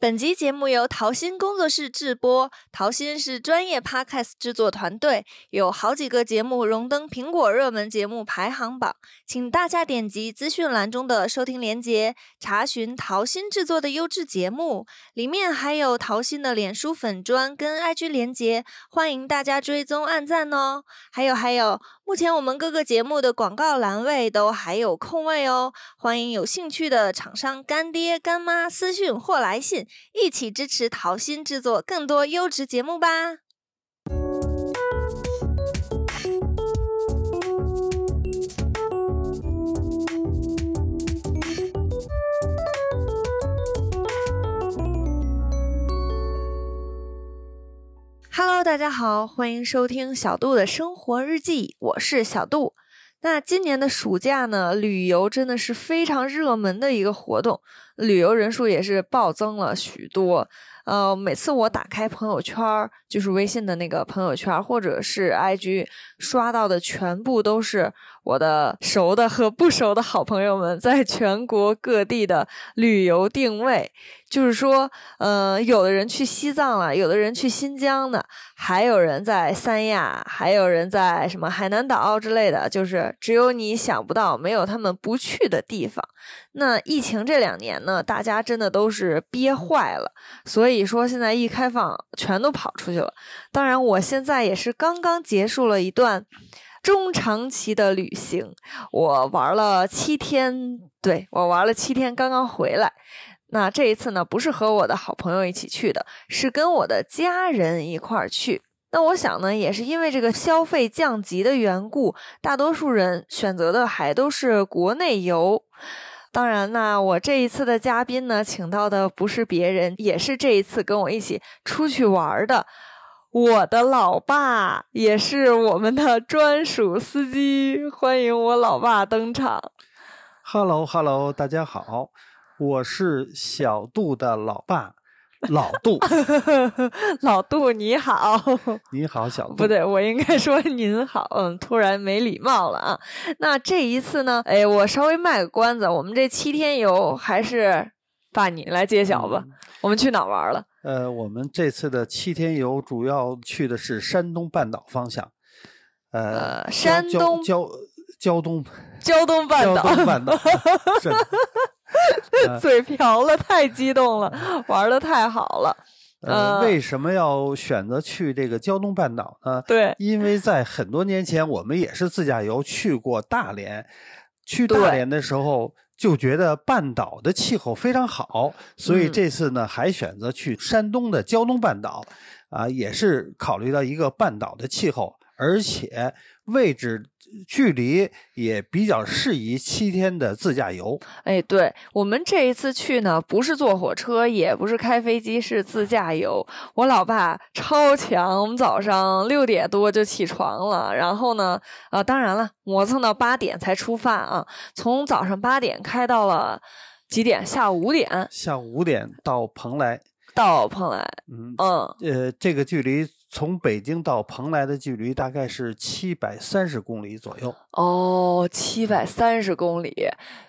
本集节目由桃心工作室制播，桃心是专业 podcast 制作团队，有好几个节目荣登苹果热门节目排行榜，请大家点击资讯栏中的收听链接，查询桃心制作的优质节目，里面还有桃心的脸书粉砖跟 IG 连接，欢迎大家追踪按赞哦。还有还有，目前我们各个节目的广告栏位都还有空位哦，欢迎有兴趣的厂商干爹干妈私讯或来信。一起支持桃心制作更多优质节目吧！Hello，大家好，欢迎收听小杜的生活日记，我是小杜。那今年的暑假呢，旅游真的是非常热门的一个活动，旅游人数也是暴增了许多。呃，每次我打开朋友圈，就是微信的那个朋友圈，或者是 IG，刷到的全部都是我的熟的和不熟的好朋友们在全国各地的旅游定位。就是说，呃，有的人去西藏了，有的人去新疆的，还有人在三亚，还有人在什么海南岛之类的，就是只有你想不到，没有他们不去的地方。那疫情这两年呢，大家真的都是憋坏了，所以你说现在一开放，全都跑出去了。当然，我现在也是刚刚结束了一段中长期的旅行，我玩了七天，对我玩了七天，刚刚回来。那这一次呢，不是和我的好朋友一起去的，是跟我的家人一块儿去。那我想呢，也是因为这个消费降级的缘故，大多数人选择的还都是国内游。当然呢，我这一次的嘉宾呢，请到的不是别人，也是这一次跟我一起出去玩的，我的老爸，也是我们的专属司机。欢迎我老爸登场。Hello，Hello，大家好。我是小杜的老爸，老杜，老杜 你好，你好小杜，不对，我应该说您好，嗯，突然没礼貌了啊。那这一次呢，哎，我稍微卖个关子，我们这七天游还是爸你来揭晓吧。我们去哪玩了？呃，我们这次的七天游主要去的是山东半岛方向，呃，山东胶胶东胶东半岛，胶东半岛。嘴瓢了，太激动了，玩的太好了。呃，为什么要选择去这个胶东半岛呢？对，因为在很多年前，我们也是自驾游去过大连。去大连的时候，就觉得半岛的气候非常好，所以这次呢，还选择去山东的胶东半岛。啊，也是考虑到一个半岛的气候，而且位置。距离也比较适宜七天的自驾游。哎，对我们这一次去呢，不是坐火车，也不是开飞机，是自驾游。我老爸超强，我们早上六点多就起床了，然后呢，呃，当然了，磨蹭到八点才出发啊，从早上八点开到了几点？下午五点。下午五点到蓬莱。到蓬莱。嗯嗯，呃，这个距离。从北京到蓬莱的距离大概是七百三十公里左右。哦，七百三十公里，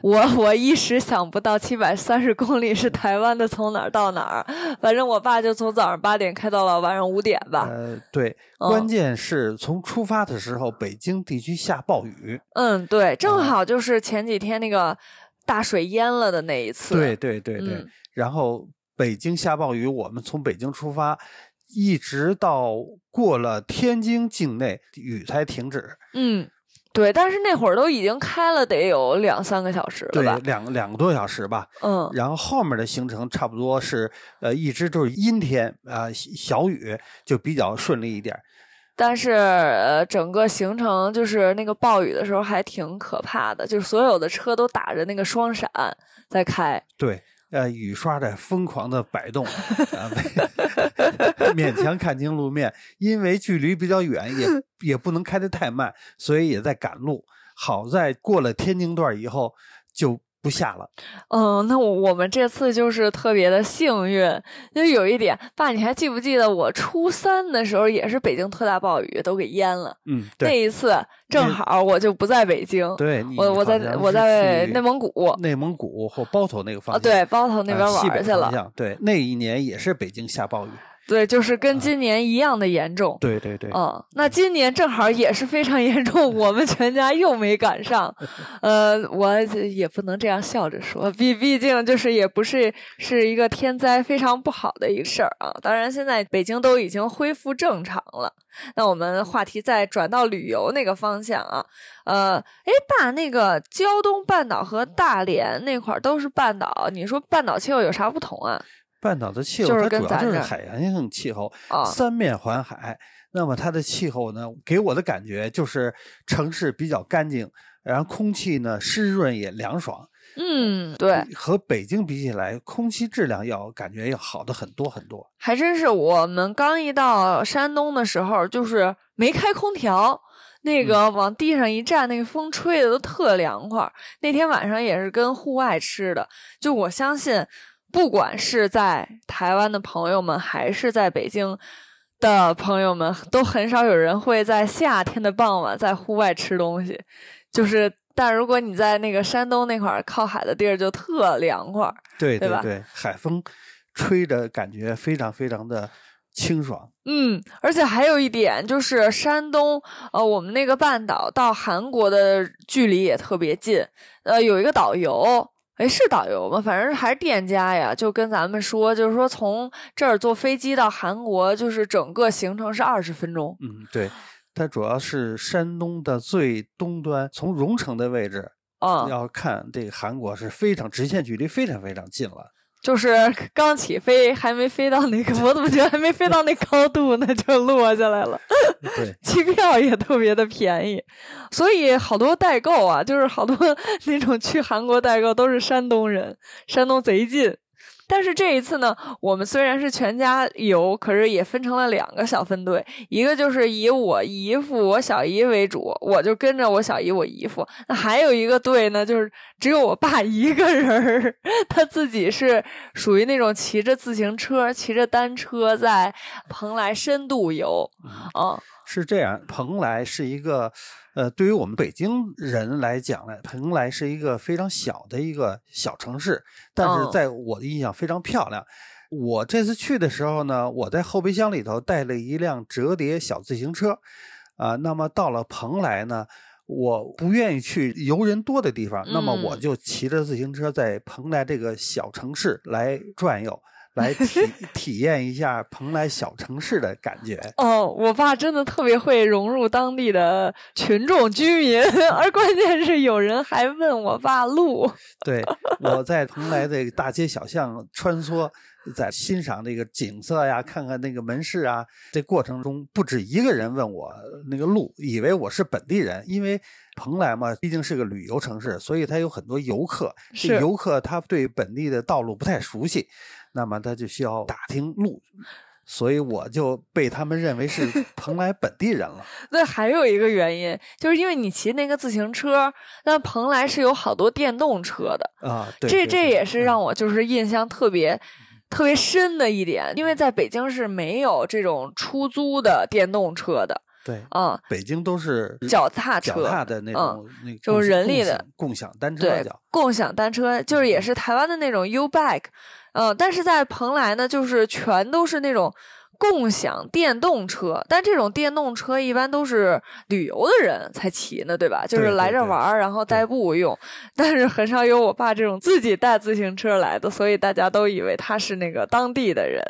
我我一时想不到七百三十公里是台湾的从哪儿到哪儿。反正我爸就从早上八点开到了晚上五点吧。呃，对，关键是从出发的时候，北京地区下暴雨。嗯，对，正好就是前几天那个大水淹了的那一次。对对对对，然后北京下暴雨，我们从北京出发。一直到过了天津境内，雨才停止。嗯，对，但是那会儿都已经开了，得有两三个小时了吧？对，两两个多小时吧。嗯，然后后面的行程差不多是，呃，一直都是阴天啊，小雨就比较顺利一点。但是，呃，整个行程就是那个暴雨的时候还挺可怕的，就是所有的车都打着那个双闪在开。对。呃，雨刷在疯狂的摆动，啊 勉强看清路面。因为距离比较远，也 也不能开得太慢，所以也在赶路。好在过了天津段以后，就不下了。嗯，那我我们这次就是特别的幸运，因为有一点，爸，你还记不记得我初三的时候也是北京特大暴雨都给淹了？嗯，那一次正好我就不在北京，对，我我在我在内蒙古，内蒙古或包头那个方向，对，包头那边玩去了。对，那一年也是北京下暴雨。对，就是跟今年一样的严重。对对对。嗯，那今年正好也是非常严重，我们全家又没赶上。呃，我也不能这样笑着说，毕毕竟就是也不是是一个天灾非常不好的一个事儿啊。当然，现在北京都已经恢复正常了。那我们话题再转到旅游那个方向啊。呃，哎，爸，那个胶东半岛和大连那块儿都是半岛，你说半岛气候有啥不同啊？半岛的气候，它主要就是海洋性气候，三面环海。那么它的气候呢，给我的感觉就是城市比较干净，然后空气呢湿润也凉爽。嗯，对，和北京比起来，空气质量要感觉要好的很多很多。还真是，我们刚一到山东的时候，就是没开空调，那个往地上一站，那个风吹的都特凉快。那天晚上也是跟户外吃的，就我相信。不管是在台湾的朋友们，还是在北京的朋友们，都很少有人会在夏天的傍晚在户外吃东西。就是，但如果你在那个山东那块儿靠海的地儿，就特凉快，对对对，海风吹着感觉非常非常的清爽。嗯，而且还有一点就是，山东呃，我们那个半岛到韩国的距离也特别近。呃，有一个导游。哎，是导游吗？反正还是店家呀，就跟咱们说，就是说从这儿坐飞机到韩国，就是整个行程是二十分钟。嗯，对，它主要是山东的最东端，从荣城的位置，啊，要看这个韩国是非常直线距离非常非常近了。就是刚起飞，还没飞到那个，我怎么觉得还没飞到那高度呢，就落下来了。对，机票也特别的便宜，所以好多代购啊，就是好多 那种去韩国代购都是山东人，山东贼近。但是这一次呢，我们虽然是全家游，可是也分成了两个小分队，一个就是以我姨父、我小姨为主，我就跟着我小姨、我姨父。那还有一个队呢，就是只有我爸一个人儿，他自己是属于那种骑着自行车、骑着单车在蓬莱深度游。啊，是这样，蓬莱是一个。呃，对于我们北京人来讲呢，蓬莱是一个非常小的一个小城市，但是在我的印象非常漂亮。我这次去的时候呢，我在后备箱里头带了一辆折叠小自行车，啊，那么到了蓬莱呢，我不愿意去游人多的地方，那么我就骑着自行车在蓬莱这个小城市来转悠。来体 体验一下蓬莱小城市的感觉。哦，我爸真的特别会融入当地的群众居民，而关键是有人还问我爸路。对，我在蓬莱的大街小巷穿梭，在欣赏这个景色呀，看看那个门市啊。这过程中，不止一个人问我那个路，以为我是本地人，因为蓬莱嘛，毕竟是个旅游城市，所以它有很多游客。是游客，他对本地的道路不太熟悉。那么他就需要打听路，所以我就被他们认为是 蓬莱本地人了。那还有一个原因，就是因为你骑那个自行车，那蓬莱是有好多电动车的啊。这这也是让我就是印象特别特别深的一点，因为在北京是没有这种出租的电动车的。对啊，北京都是脚踏车，脚踏的那种，那就是人力的共享单车，对共享单车，就是也是台湾的那种 U bike，嗯，但是在蓬莱呢，就是全都是那种共享电动车，但这种电动车一般都是旅游的人才骑呢，对吧？就是来这玩儿，然后代步用，但是很少有我爸这种自己带自行车来的，所以大家都以为他是那个当地的人。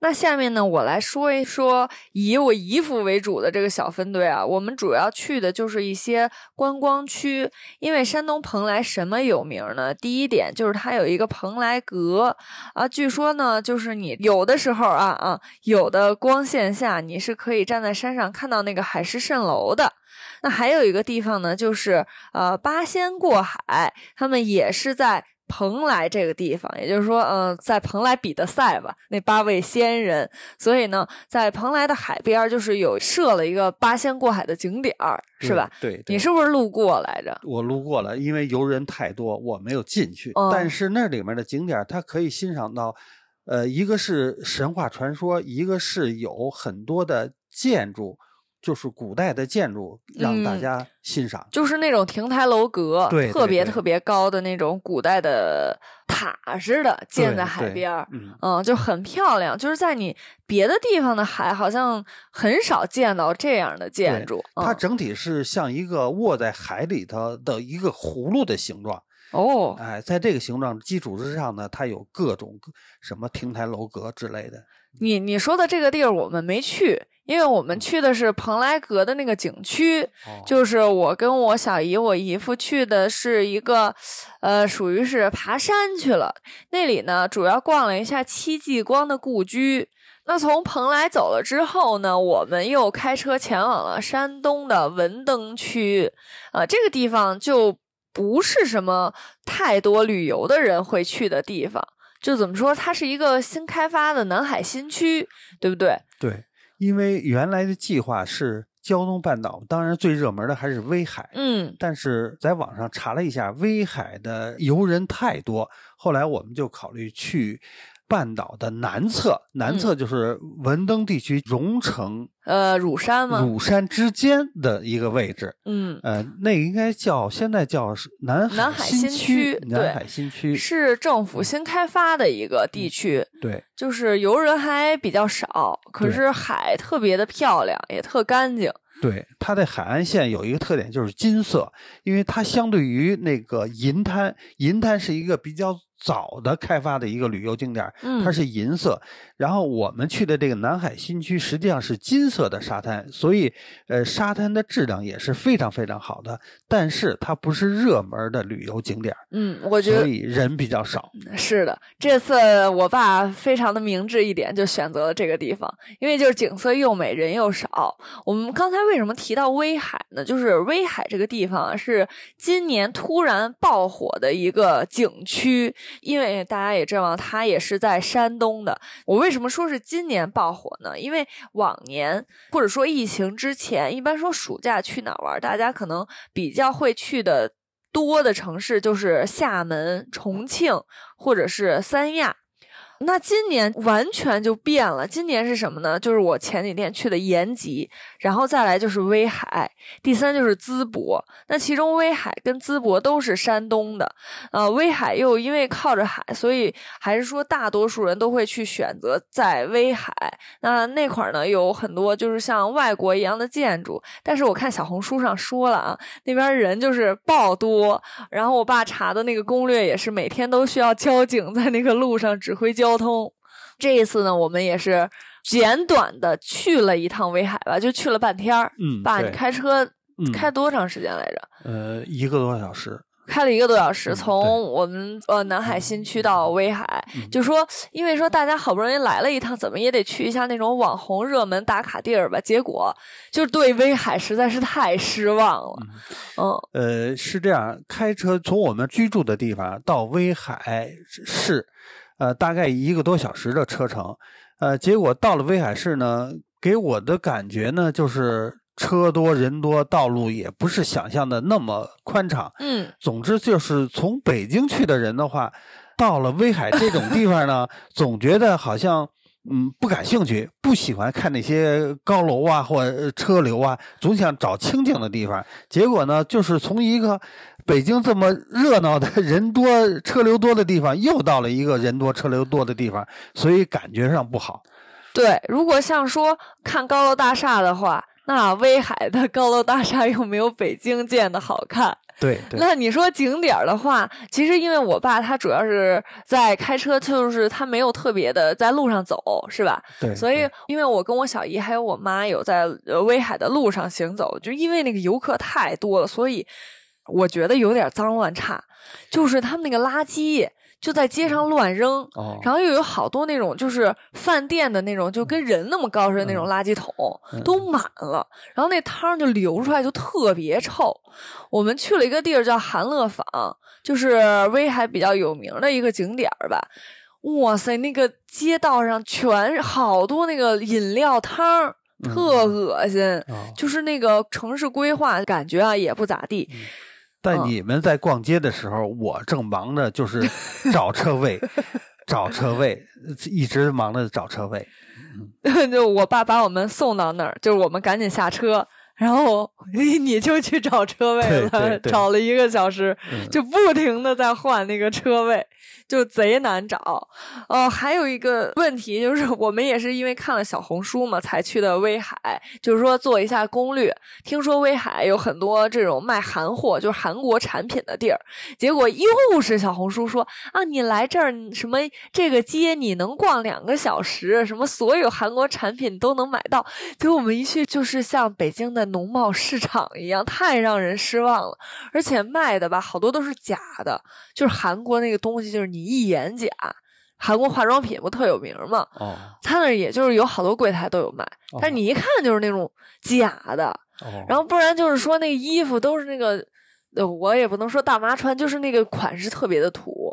那下面呢，我来说一说以我姨父为主的这个小分队啊。我们主要去的就是一些观光区，因为山东蓬莱什么有名呢？第一点就是它有一个蓬莱阁啊，据说呢，就是你有的时候啊啊，有的光线下你是可以站在山上看到那个海市蜃楼的。那还有一个地方呢，就是呃八仙过海，他们也是在。蓬莱这个地方，也就是说，嗯，在蓬莱比的赛吧，那八位仙人，所以呢，在蓬莱的海边就是有设了一个八仙过海的景点儿，是吧？对，你是不是路过来着？我路过了，因为游人太多，我没有进去。但是那里面的景点，它可以欣赏到，呃，一个是神话传说，一个是有很多的建筑。就是古代的建筑，让大家欣赏，就是那种亭台楼阁，对，特别特别高的那种古代的塔似的，建在海边儿，嗯，就很漂亮。就是在你别的地方的海，好像很少见到这样的建筑。它整体是像一个卧在海里头的一个葫芦的形状。哦，哎，在这个形状基础之上呢，它有各种什么亭台楼阁之类的。你你说的这个地儿，我们没去。因为我们去的是蓬莱阁的那个景区，就是我跟我小姨、我姨夫去的是一个，呃，属于是爬山去了。那里呢，主要逛了一下戚继光的故居。那从蓬莱走了之后呢，我们又开车前往了山东的文登区。啊，这个地方就不是什么太多旅游的人会去的地方。就怎么说，它是一个新开发的南海新区，对不对？对。因为原来的计划是胶东半岛，当然最热门的还是威海。嗯，但是在网上查了一下，威海的游人太多，后来我们就考虑去。半岛的南侧，南侧就是文登地区荣城呃乳山吗？乳山之间的一个位置，嗯呃，那应该叫现在叫南南海新区，南海新区是政府新开发的一个地区，对，就是游人还比较少，可是海特别的漂亮，也特干净。对，它的海岸线有一个特点就是金色，因为它相对于那个银滩，银滩是一个比较。早的开发的一个旅游景点，它是银色。然后我们去的这个南海新区实际上是金色的沙滩，所以呃沙滩的质量也是非常非常好的。但是它不是热门的旅游景点，嗯，我觉得所以人比较少。是的，这次我爸非常的明智一点，就选择了这个地方，因为就是景色又美，人又少。我们刚才为什么提到威海呢？就是威海这个地方是今年突然爆火的一个景区。因为大家也知道，他也是在山东的。我为什么说是今年爆火呢？因为往年或者说疫情之前，一般说暑假去哪玩，大家可能比较会去的多的城市就是厦门、重庆或者是三亚。那今年完全就变了。今年是什么呢？就是我前几天去的延吉，然后再来就是威海，第三就是淄博。那其中威海跟淄博都是山东的，呃，威海又因为靠着海，所以还是说大多数人都会去选择在威海。那那块儿呢有很多就是像外国一样的建筑，但是我看小红书上说了啊，那边人就是爆多。然后我爸查的那个攻略也是每天都需要交警在那个路上指挥交。交通，这一次呢，我们也是简短的去了一趟威海吧，就去了半天儿。嗯，爸，你开车开多长时间来着？呃，一个多小时，开了一个多小时，从我们呃南海新区到威海，就说因为说大家好不容易来了一趟，怎么也得去一下那种网红热门打卡地儿吧。结果就对威海实在是太失望了。嗯，呃，是这样，开车从我们居住的地方到威海市。呃，大概一个多小时的车程，呃，结果到了威海市呢，给我的感觉呢，就是车多人多，道路也不是想象的那么宽敞。嗯，总之就是从北京去的人的话，到了威海这种地方呢，总觉得好像嗯不感兴趣，不喜欢看那些高楼啊或车流啊，总想找清静的地方。结果呢，就是从一个。北京这么热闹的人多车流多的地方，又到了一个人多车流多的地方，所以感觉上不好。对，如果像说看高楼大厦的话，那威海的高楼大厦又没有北京建的好看。对，那你说景点的话，其实因为我爸他主要是在开车，就是他没有特别的在路上走，是吧？对。所以，因为我跟我小姨还有我妈有在威海的路上行走，就因为那个游客太多了，所以。我觉得有点脏乱差，就是他们那个垃圾，就在街上乱扔，哦，然后又有好多那种就是饭店的那种，就跟人那么高似的那种垃圾桶、嗯都满了，然后那汤就流出来就特别臭。我们去了一个地儿叫韩乐坊，就是威海比较有名的一个景点儿吧。哇塞，那个街道上全是好多那个饮料汤特恶心。哦就是那个城市规划感觉啊也不咋地。在嗯你们在逛街的时候，我正忙着就是 找车位，找车位，一直忙着找车位。就我爸把我们送到那儿，就是我们赶紧下车，然后 你就去找车位了，找了一个小时，嗯就不停的在换那个车位，就贼难找。哦，还有一个问题就是，我们也是因为看了小红书嘛，才去的威海，就是说做一下攻略。听说威海有很多这种卖韩货，就是韩国产品的地儿，结果又是小红书说啊，你来这儿什么这个街你能逛两个小时，什么所有韩国产品都能买到。结果我们一去就是像北京的农贸市场一样，太让人失望了。而且卖的吧，好多都是假的，就是韩国那个东西，就是你一眼假。韩国化妆品不特有名吗？哦他那也就是有好多柜台都有卖，哦但是你一看就是那种假的。哦，然后不然就是说那个衣服都是那个，呃，我也不能说大妈穿，就是那个款式特别的土，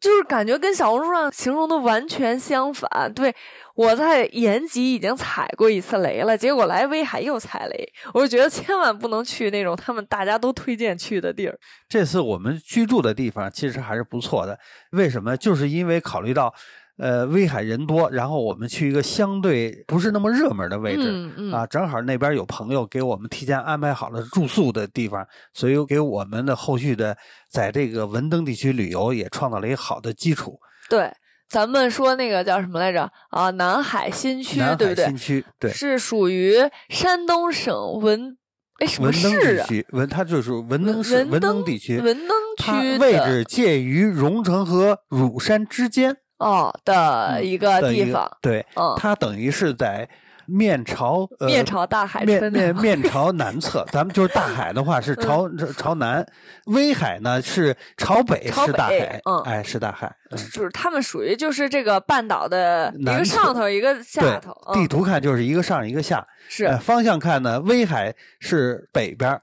就是感觉跟小红书上形容的完全相反。对我在延吉已经踩过一次雷了，结果来威海又踩雷，我就觉得千万不能去那种他们大家都推荐去的地儿。这次我们居住的地方其实还是不错的，为什么？就是因为考虑到，呃，威海人多，然后我们去一个相对不是那么热门的位置。嗯嗯啊，正好那边有朋友给我们提前安排好了住宿的地方，所以给我们的后续的在这个文登地区旅游也创造了一个好的基础。对，咱们说那个叫什么来着啊？南海新区南对不对海新？区对是属于山东省文哎什么文登市啊？地区，文它就是文登市文文登地区，文登区的位置介于荣成和乳山之间哦的嗯一个地方，对，嗯，它等于是在面朝呃面朝大海面面面朝南侧，咱们就是大海的话是朝、朝南，威海呢是朝北是大海，嗯哎是大海，嗯就是他们属于就是这个半岛的一个上头一个下对头，，地嗯，图看就是一个上一个下，是呃方向看呢，威海是北边儿，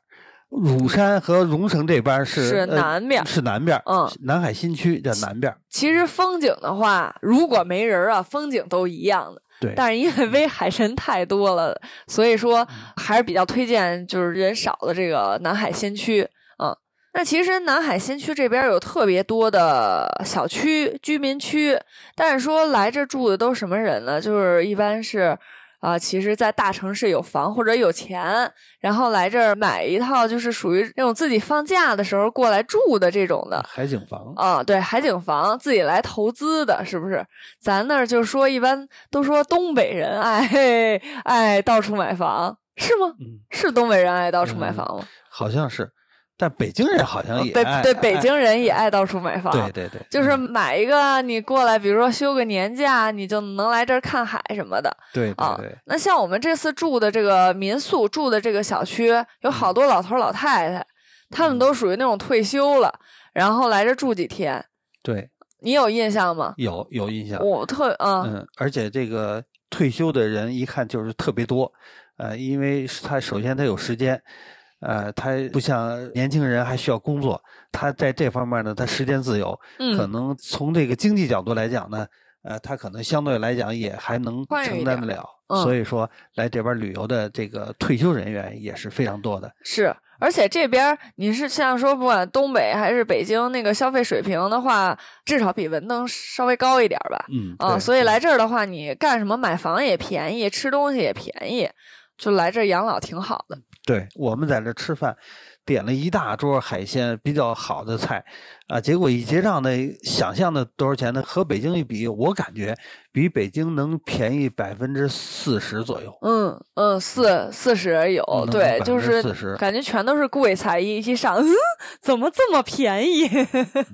乳山和荣成这边是是呃南边是南边，嗯南海新区叫南边，其实风景的话，如果没人啊，风景都一样的。对，但是因为威海人太多了，所以说嗯还是比较推荐就是人少的这个南海新区。嗯，那其实南海新区这边有特别多的小区、居民区，但是说来这住的都什么人呢？就是一般是。啊、其实，在大城市有房或者有钱，然后来这儿买一套，就是属于那种自己放假的时候过来住的这种的。海景房，啊，对，海景房自己来投资的，是不是？咱那儿就说一般都说东北人爱爱到处买房，是吗？嗯，是东北人爱到处买嗯房吗？好像是，但北京人好像也对北京人也爱到处买房，对对对，就是嗯买一个你过来，比如说休个年假，你就能来这儿看海什么的对对啊。。那像我们这次住的这个民宿，住的这个小区，有好多老头老太太，他们都属于那种退休了，然后来这住几天。对，你有印象吗？有有印象。我特嗯嗯，而且这个退休的人一看就是特别多，呃，因为他首先他有时间，呃，他不像年轻人还需要工作，他在这方面呢，他时间自由，嗯，可能从这个经济角度来讲呢，呃，他可能相对来讲也还能承担得了，嗯所以说来这边旅游的这个退休人员也是非常多的。是，而且这边你是像说，不管东北还是北京，那个消费水平的话，至少比文登稍微高一点吧。嗯，啊，所以来这儿的话，你干什么买房也便宜，吃东西也便宜，就来这儿养老挺好的。对，我们在这吃饭，点了一大桌海鲜，比较好的菜，啊，结果一结账呢，想象的多少钱呢？和北京一比，我感觉比北京能便宜百分之四十左右。嗯嗯，四四十有，嗯对，就是40%感觉全都是贵菜，一一上，嗯，怎么这么便宜？嗯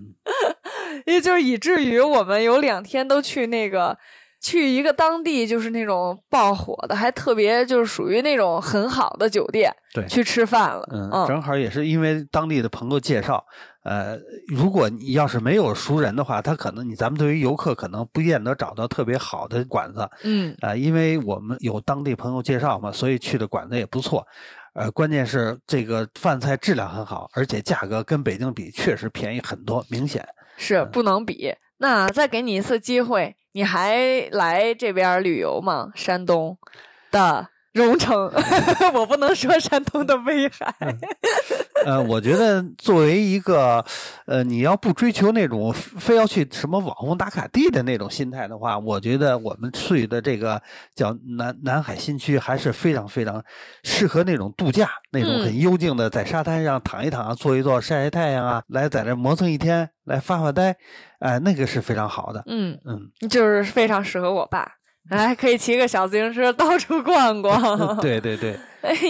也就是以至于我们有两天都去那个。去一个当地就是那种爆火的，还特别就是属于那种很好的酒店，对，去吃饭了。嗯，正好也是因为当地的朋友介绍。呃，如果你要是没有熟人的话，他可能你咱们对于游客可能不见得找到特别好的馆子。嗯，啊，因为我们有当地朋友介绍嘛，所以去的馆子也不错。呃，关键是这个饭菜质量很好，而且价格跟北京比确实便宜很多，明显是不能比。那再给你一次机会，你还来这边旅游吗？山东的。荣城，我不能说山东的威海。呃，我觉得作为一个，呃，你要不追求那种非要去什么网红打卡地的那种心态的话，我觉得我们去的这个叫南南海新区还是非常非常适合那种度假，那种很幽静的，在沙滩上躺一躺、坐一坐、晒晒太阳啊，来在这磨蹭一天，来发发呆，哎，那个是非常好的。嗯嗯，就是非常适合我爸。哎，可以骑个小自行车到处逛逛。对 对对，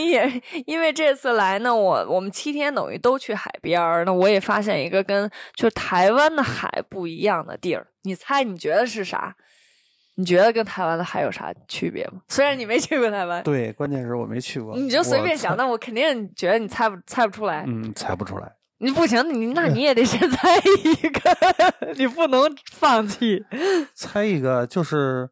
也因为这次来呢，我我们七天等于都去海边儿，那我也发现一个跟就台湾的海不一样的地儿。你猜，你觉得是啥？你觉得跟台湾的海有啥区别吗？虽然你没去过台湾，对，关键是我没去过。你就随便想，那我肯定觉得你猜不猜不出来。嗯，猜不出来。你不行，你那你也得先猜一个，你不能放弃。猜一个就是。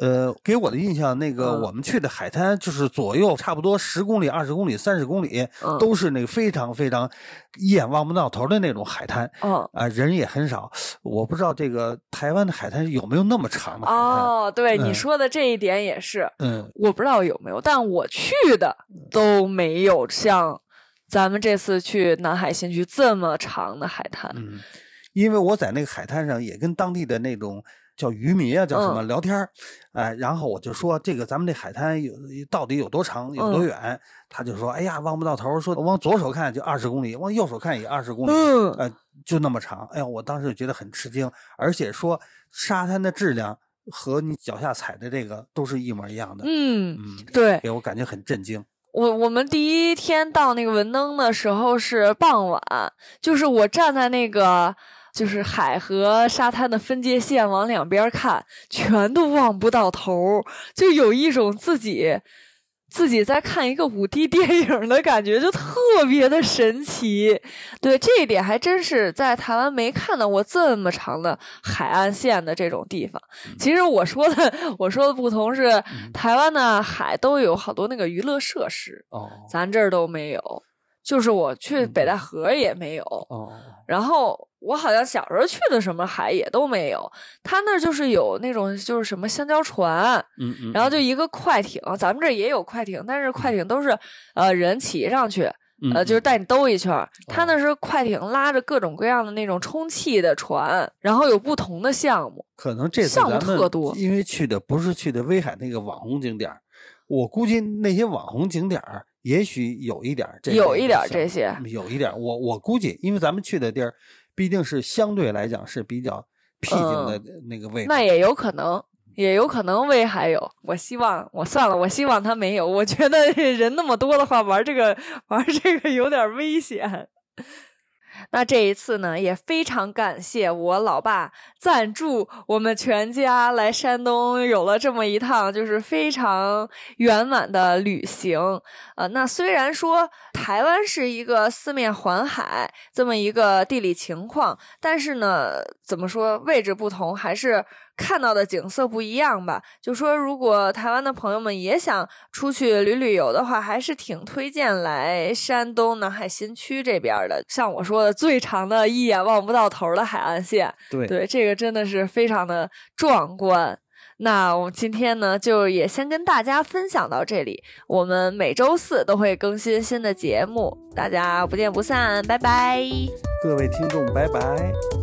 呃，给我的印象，那个我们去的海滩就是左右差不多十公里、二十公里、三十公里，都是那个非常非常一眼望不到头的那种海滩。嗯，啊，人也很少。我不知道这个台湾的海滩有没有那么长的海滩。哦，对，你说的这一点也是。嗯，我不知道有没有，但我去的都没有像咱们这次去南海新区这么长的海滩。嗯，因为我在那个海滩上也跟当地的那种。叫渔民啊，叫什么聊天儿，哎，然后我就说这个咱们这海滩有到底有多长，有多远？他就说，哎呀，望不到头，说往左手看就二十公里，往右手看也二十公里，呃，就那么长。哎呀，我当时就觉得很吃惊，而且说沙滩的质量和你脚下踩的这个都是一模一样的。嗯嗯，对，给我感觉很震惊。我我们第一天到那个文登的时候是傍晚，就是我站在那个。就是海和沙滩的分界线，往两边看，全都望不到头，就有一种自己自己在看一个五 D 电影的感觉，就特别的神奇。对这一点，还真是在台湾没看到过这么长的海岸线的这种地方。其实我说的，我说的不同是，台湾的海都有好多那个娱乐设施，哦，咱这儿都没有。就是我去北戴河也没有，哦，然后我好像小时候去的什么海也都没有。他那儿就是有那种就是什么香蕉船，嗯嗯，然后就一个快艇，咱们这也有快艇，但是快艇都是呃人骑上去，呃就是带你兜一圈。他那是快艇拉着各种各样的那种充气的船，然后有不同的项目。可能这次项目特多，因为去的不是去的威海那个网红景点我估计那些网红景点儿。也许有一点这，有一点这些，有一点。我我估计，因为咱们去的地儿，毕竟是相对来讲是比较僻静的那个位置。那也有可能，也有可能威海有。我希望，我算了，我希望他没有。我觉得 人那么多的话，玩这个玩这个有点危险。那这一次呢，也非常感谢我老爸赞助我们全家来山东，有了这么一趟就是非常圆满的旅行。呃，那虽然说台湾是一个四面环海这么一个地理情况，但是呢，怎么说位置不同，还是。看到的景色不一样吧？就说如果台湾的朋友们也想出去旅旅游的话，还是挺推荐来山东南海新区这边的。像我说的，最长的一眼望不到头的海岸线，对对，这个真的是非常的壮观。那我们今天呢，就也先跟大家分享到这里。我们每周四都会更新新的节目，大家不见不散，拜拜。各位听众，拜拜。